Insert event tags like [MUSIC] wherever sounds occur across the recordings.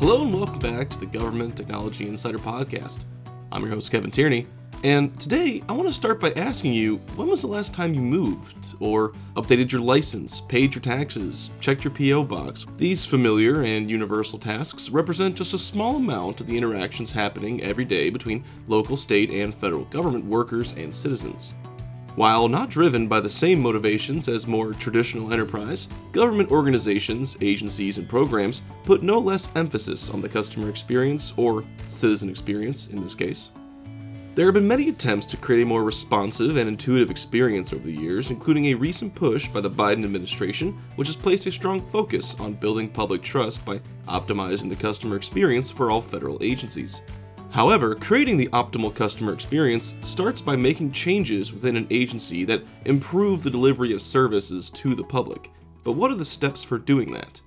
Hello and welcome back to the Government Technology Insider Podcast. I'm your host, Kevin Tierney, and today I want to start by asking you when was the last time you moved, or updated your license, paid your taxes, checked your P.O. box? These familiar and universal tasks represent just a small amount of the interactions happening every day between local, state, and federal government workers and citizens. While not driven by the same motivations as more traditional enterprise, government organizations, agencies, and programs put no less emphasis on the customer experience, or citizen experience in this case. There have been many attempts to create a more responsive and intuitive experience over the years, including a recent push by the Biden administration, which has placed a strong focus on building public trust by optimizing the customer experience for all federal agencies. However, creating the optimal customer experience starts by making changes within an agency that improve the delivery of services to the public. But what are the steps for doing that?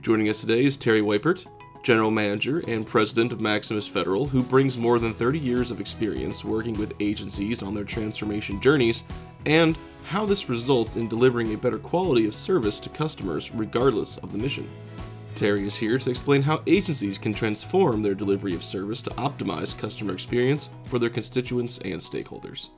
Joining us today is Terry Weipert, General Manager and President of Maximus Federal, who brings more than 30 years of experience working with agencies on their transformation journeys, and how this results in delivering a better quality of service to customers regardless of the mission. Terry is here to explain how agencies can transform their delivery of service to optimize customer experience for their constituents and stakeholders.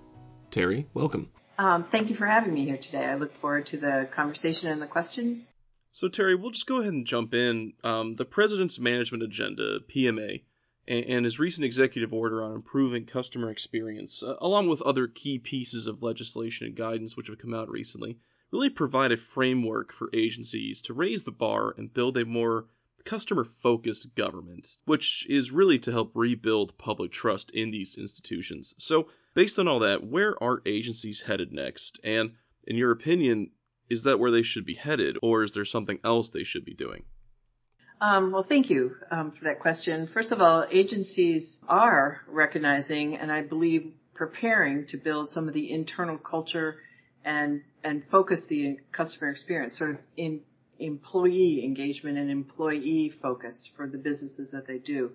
Terry, welcome. Um, thank you for having me here today. I look forward to the conversation and the questions. So, Terry, we'll just go ahead and jump in. Um, the President's Management Agenda, PMA, and, and, his recent executive order on improving customer experience, uh, along with other key pieces of legislation and guidance which have come out recently, really provide a framework for agencies to raise the bar and build a more customer focused government, which is really to help rebuild public trust in these institutions. So, based on all that, where are agencies headed next? And, in your opinion, is that where they should be headed, or is there something else they should be doing? Um, well, thank you um, for that question. First of all, agencies are recognizing and I believe preparing to build some of the internal culture and and focus the customer experience, sort of in employee engagement and employee focus for the businesses that they do.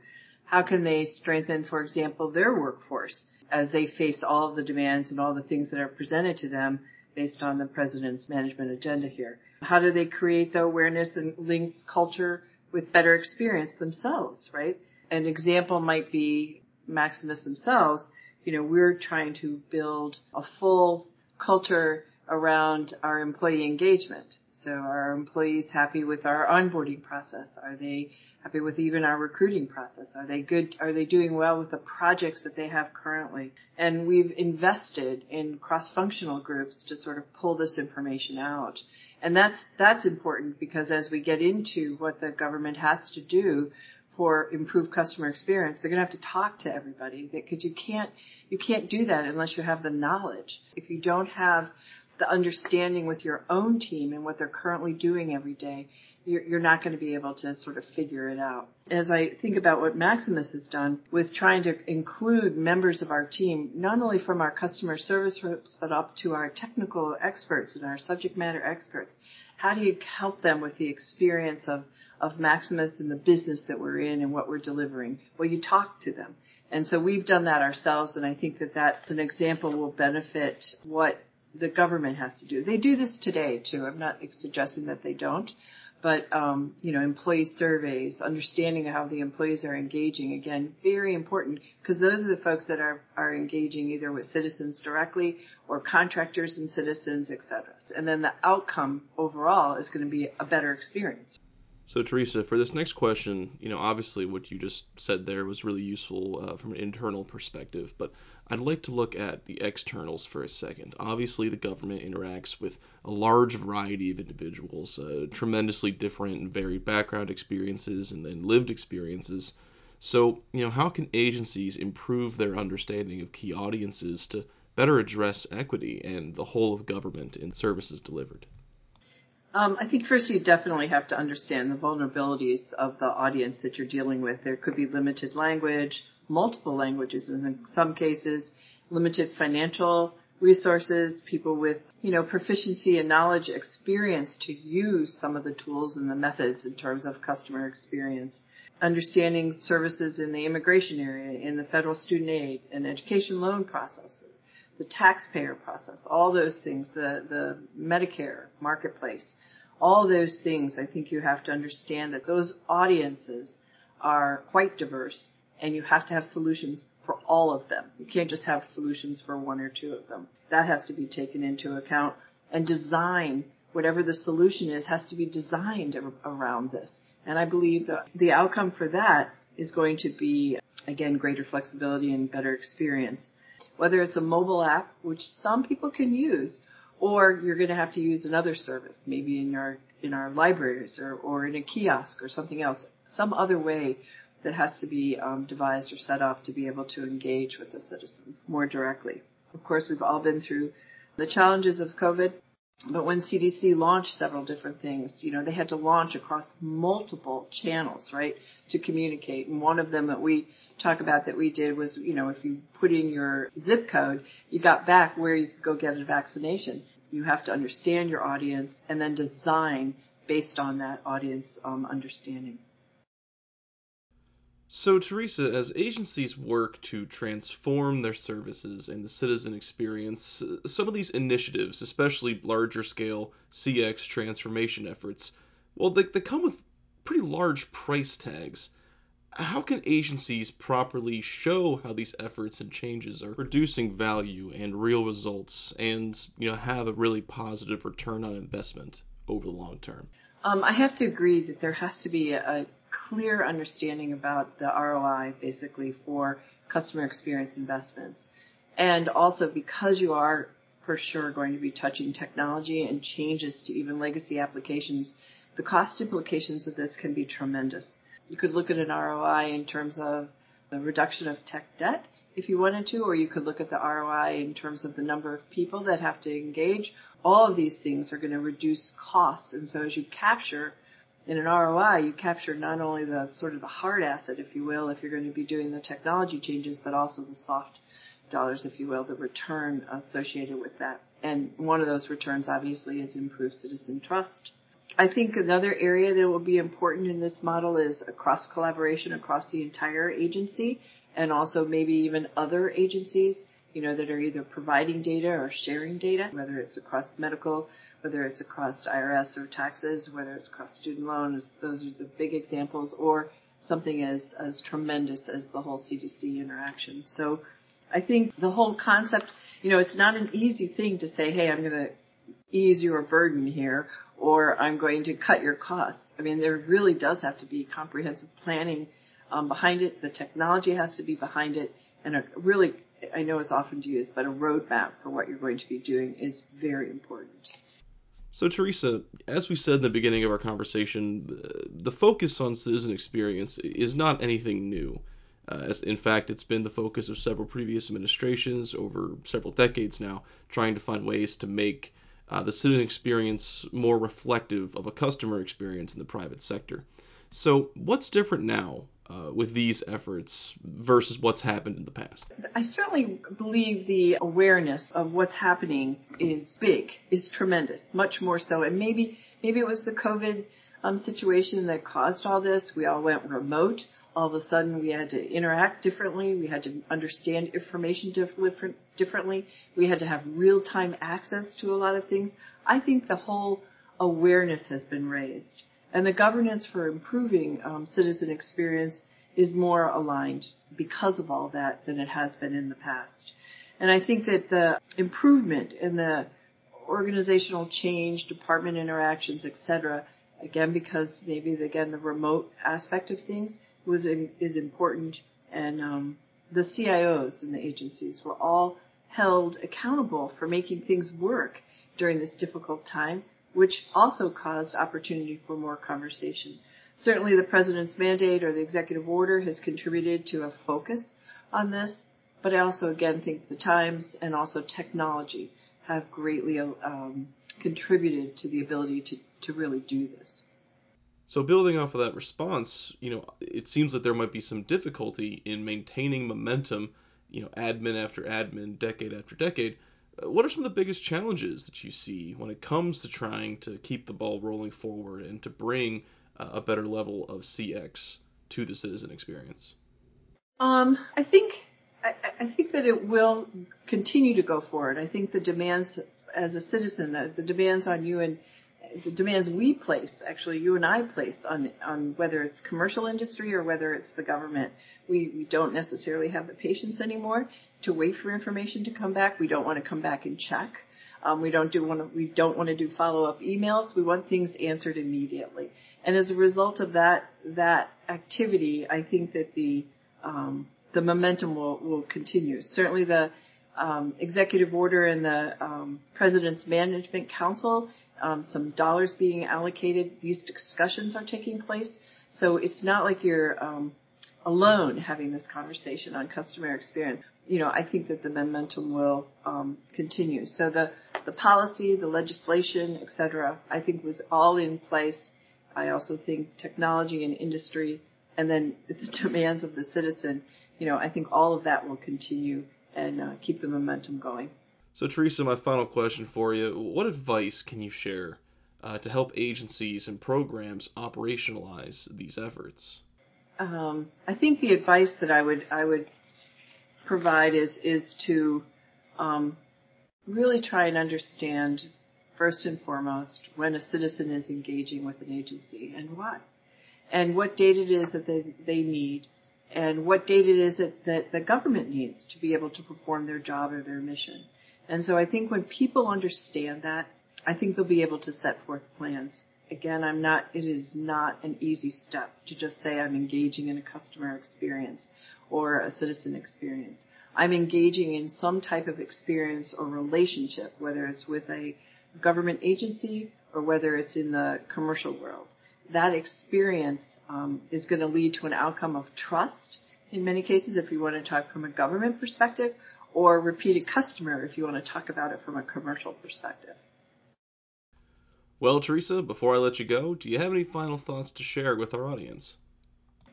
How can they strengthen, for example, their workforce as they face all of the demands and all the things that are presented to them based on the president's management agenda here? How do they create the awareness and link culture with better experience themselves, right? An example might be Maximus themselves. You know, we're trying to build a full culture around our employee engagement. So are employees happy with our onboarding process? Are they happy with even our recruiting process? Are they good? Are they doing well with the projects that they have currently? And we've invested in cross-functional groups to sort of pull this information out. And that's, that's important because as we get into what the government has to do for improved customer experience, they're going to have to talk to everybody because you can't you can't do that unless you have the knowledge. If you don't have the understanding with your own team and what they're currently doing every day, you're, you're not going to be able to sort of figure it out. As I think about what Maximus has done with trying to include members of our team, not only from our customer service reps, but up to our technical experts and our subject matter experts, how do you help them with the experience of of Maximus and the business that we're in and what we're delivering. Well, you talk to them. And so we've done that ourselves and I think that that's an example will benefit what the government has to do. They do this today too. I'm not suggesting that they don't, but um, you know, employee surveys, understanding how the employees are engaging, again, very important because those are the folks that are are engaging either with citizens directly or contractors and citizens, et cetera. And then the outcome overall is going to be a better experience. So, Teresa, for this next question, you know, obviously what you just said there was really useful uh, from an internal perspective, but I'd like to look at the externals for a second. Obviously, the government interacts with a large variety of individuals, uh, tremendously different and varied background experiences and then lived experiences. So, you know, how can agencies improve their understanding of key audiences to better address equity and the whole of government in services delivered? Um, I think first you definitely have to understand the vulnerabilities of the audience that you're dealing with. There could be limited language, multiple languages in some cases, limited financial resources, people with, you know, proficiency and knowledge, experience to use some of the tools and the methods in terms of customer experience. Understanding services in the immigration area, in the federal student aid and education loan process, the taxpayer process, all those things, the, the Medicare marketplace, all those things, I think you have to understand that those audiences are quite diverse and you have to have solutions for all of them. You can't just have solutions for one or two of them. That has to be taken into account and design, whatever the solution is, has to be designed around this. And I believe that the outcome for that is going to be, again, greater flexibility and better experience. Whether it's a mobile app, which some people can use, or you're going to have to use another service, maybe in our in our libraries or, or in a kiosk or something else, some other way that has to be um, devised or set up to be able to engage with the citizens more directly. Of course, we've all been through the challenges of COVID, but when CDC launched several different things, you know, they had to launch across multiple channels, right, to communicate. And one of them that we talk about that we did was, you know, if you put in your zip code, you got back where you could go get a vaccination. You have to understand your audience and then design based on that audience um, understanding. So, Teresa, as agencies work to transform their services and the citizen experience, some of these initiatives, especially larger scale CX transformation efforts, well, they, they come with pretty large price tags. How can agencies properly show how these efforts and changes are producing value and real results and, you know, have a really positive return on investment over the long term? Um, I have to agree that there has to be a, clear understanding about the ROI basically for customer experience investments. And also because you are for sure going to be touching technology and changes to even legacy applications, the cost implications of this can be tremendous. You could look at an ROI in terms of the reduction of tech debt if you wanted to, or you could look at the ROI in terms of the number of people that have to engage. All of these things are going to reduce costs. And so as you capture in an ROI, you capture not only the sort of the hard asset, if you will, if you're going to be doing the technology changes, but also the soft dollars, if you will, the return associated with that. And one of those returns obviously is improved citizen trust. I think another area that will be important in this model is cross collaboration across the entire agency and also maybe even other agencies, you know, that are either providing data or sharing data, whether it's across medical whether it's across IRS or taxes, whether it's across student loans, those are the big examples, or something as, as tremendous as the whole CDC interaction. So I think the whole concept, you know, it's not an easy thing to say, hey, I'm going to ease your burden here, or I'm going to cut your costs. I mean, there really does have to be comprehensive planning um, behind it. The technology has to be behind it, and a really, I know it's often used, but a roadmap for what you're going to be doing is very important. So, Teresa, as we said in the beginning of our conversation, the focus on citizen experience is not anything new. Uh, as, in fact, it's been the focus of several previous administrations over several decades now, trying to find ways to make uh, the citizen experience more reflective of a customer experience in the private sector. So, what's different now uh, with these efforts versus what's happened in the past? I certainly believe the awareness of what's happening is big, is tremendous, much more so. And maybe maybe it was the COVID um, situation that caused all this. We all went remote. All of a sudden, we had to interact differently. We had to understand information different, differently. We had to have real-time access to a lot of things. I think the whole awareness has been raised and the governance for improving um, citizen experience is more aligned because of all that than it has been in the past. And I think that the improvement in the organizational change, department interactions, etc., again because maybe again the remote aspect of things was is important, and um, the CIOs in the agencies were all held accountable for making things work during this difficult time which also caused opportunity for more conversation. Certainly the president's mandate or the executive order has contributed to a focus on this, but I also again think the times and also technology have greatly um, contributed to the ability to, to really do this. So building off of that response, you know, it seems that there might be some difficulty in maintaining momentum, you know, admin after admin, decade after decade, what are some of the biggest challenges that you see when it comes to trying to keep the ball rolling forward and to bring uh, a better level of CX to the citizen experience? Um, I think I, I, think that it will continue to go forward. I think the demands as a citizen, uh, the demands on you and the demands we place, actually you and I place on on whether it's commercial industry or whether it's the government. We we don't necessarily have the patience anymore to wait for information to come back. We don't want to come back and check. Um, we don't do want to, we don't want to do follow up emails. We want things answered immediately. And as a result of that that activity, I think that the um, the momentum will will continue. Certainly the um, executive order and the um, president's management council, um, some dollars being allocated. These discussions are taking place, so it's not like you're um, alone having this conversation on customer experience. You know, I think that the momentum will um, continue. So the the policy, the legislation, et cetera, I think was all in place. I also think technology and industry, and then [LAUGHS] the demands of the citizen. You know, I think all of that will continue and uh, keep the momentum going. So, Teresa, my final question for you What advice can you share uh, to help agencies and programs operationalize these efforts? Um, I think the advice that I would I would provide is is to um, really try and understand first and foremost when a citizen is engaging with an agency and why, and what data it is that they, they need, and what data it is that, that the government needs to be able to perform their job or their mission. And so I think when people understand that, I think they'll be able to set forth plans. Again, I'm not, it is not an easy step to just say I'm engaging in a customer experience or a citizen experience. I'm engaging in some type of experience or relationship, whether it's with a government agency or whether it's in the commercial world that experience um, is going to lead to an outcome of trust in many cases if you want to talk from a government perspective or repeated customer if you want to talk about it from a commercial perspective. Well, Teresa, before I let you go, do you have any final thoughts to share with our audience?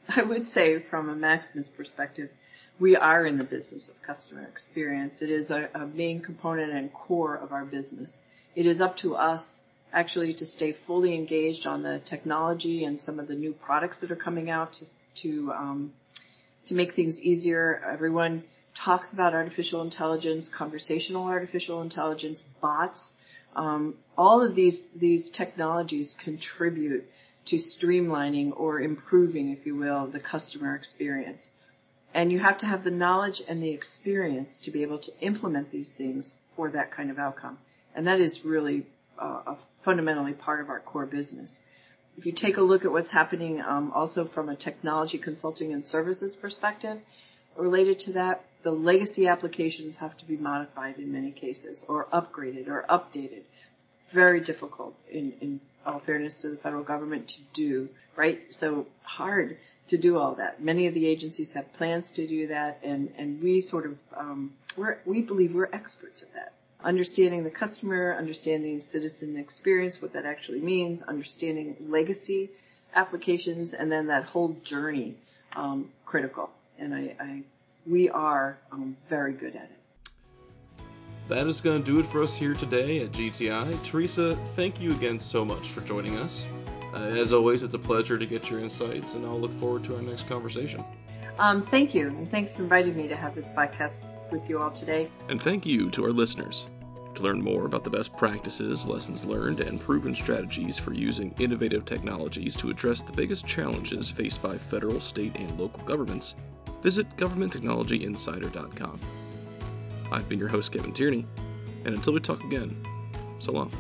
I would say from a Maximus perspective, we are in the business of customer experience. It is a, a main component and core of our business. It is up to us actually to stay fully engaged on the technology and some of the new products that are coming out to to um, to make things easier. Everyone talks about artificial intelligence, conversational artificial intelligence, bots. Um, all of these these technologies contribute to streamlining or improving, if you will, the customer experience. And you have to have the knowledge and the experience to be able to implement these things for that kind of outcome. And that is really uh, a fundamentally part of our core business. If you take a look at what's happening um, also from a technology consulting and services perspective, related to that, the legacy applications have to be modified in many cases, or upgraded, or updated. Very difficult, in, in all fairness to the federal government, to do, right? So hard to do all that. Many of the agencies have plans to do that, and, and we sort of, um, we're, we believe we're experts at that understanding the customer, understanding citizen experience, what that actually means, understanding legacy applications, and then that whole journey um, critical. And I, I we are um, very good at it. That is going to do it for us here today at GTI. Teresa, thank you again so much for joining us. Uh, as always, it's a pleasure to get your insights, and I'll look forward to our next conversation. Um, thank you, and thanks for inviting me to have this podcast with you all today. And thank you to our listeners. To learn more about the best practices, lessons learned, and proven strategies for using innovative technologies to address the biggest challenges faced by federal, state, and local governments, visit governmenttechnologyinsider.com. I've been your host, Kevin Tierney, and until we talk again, so long.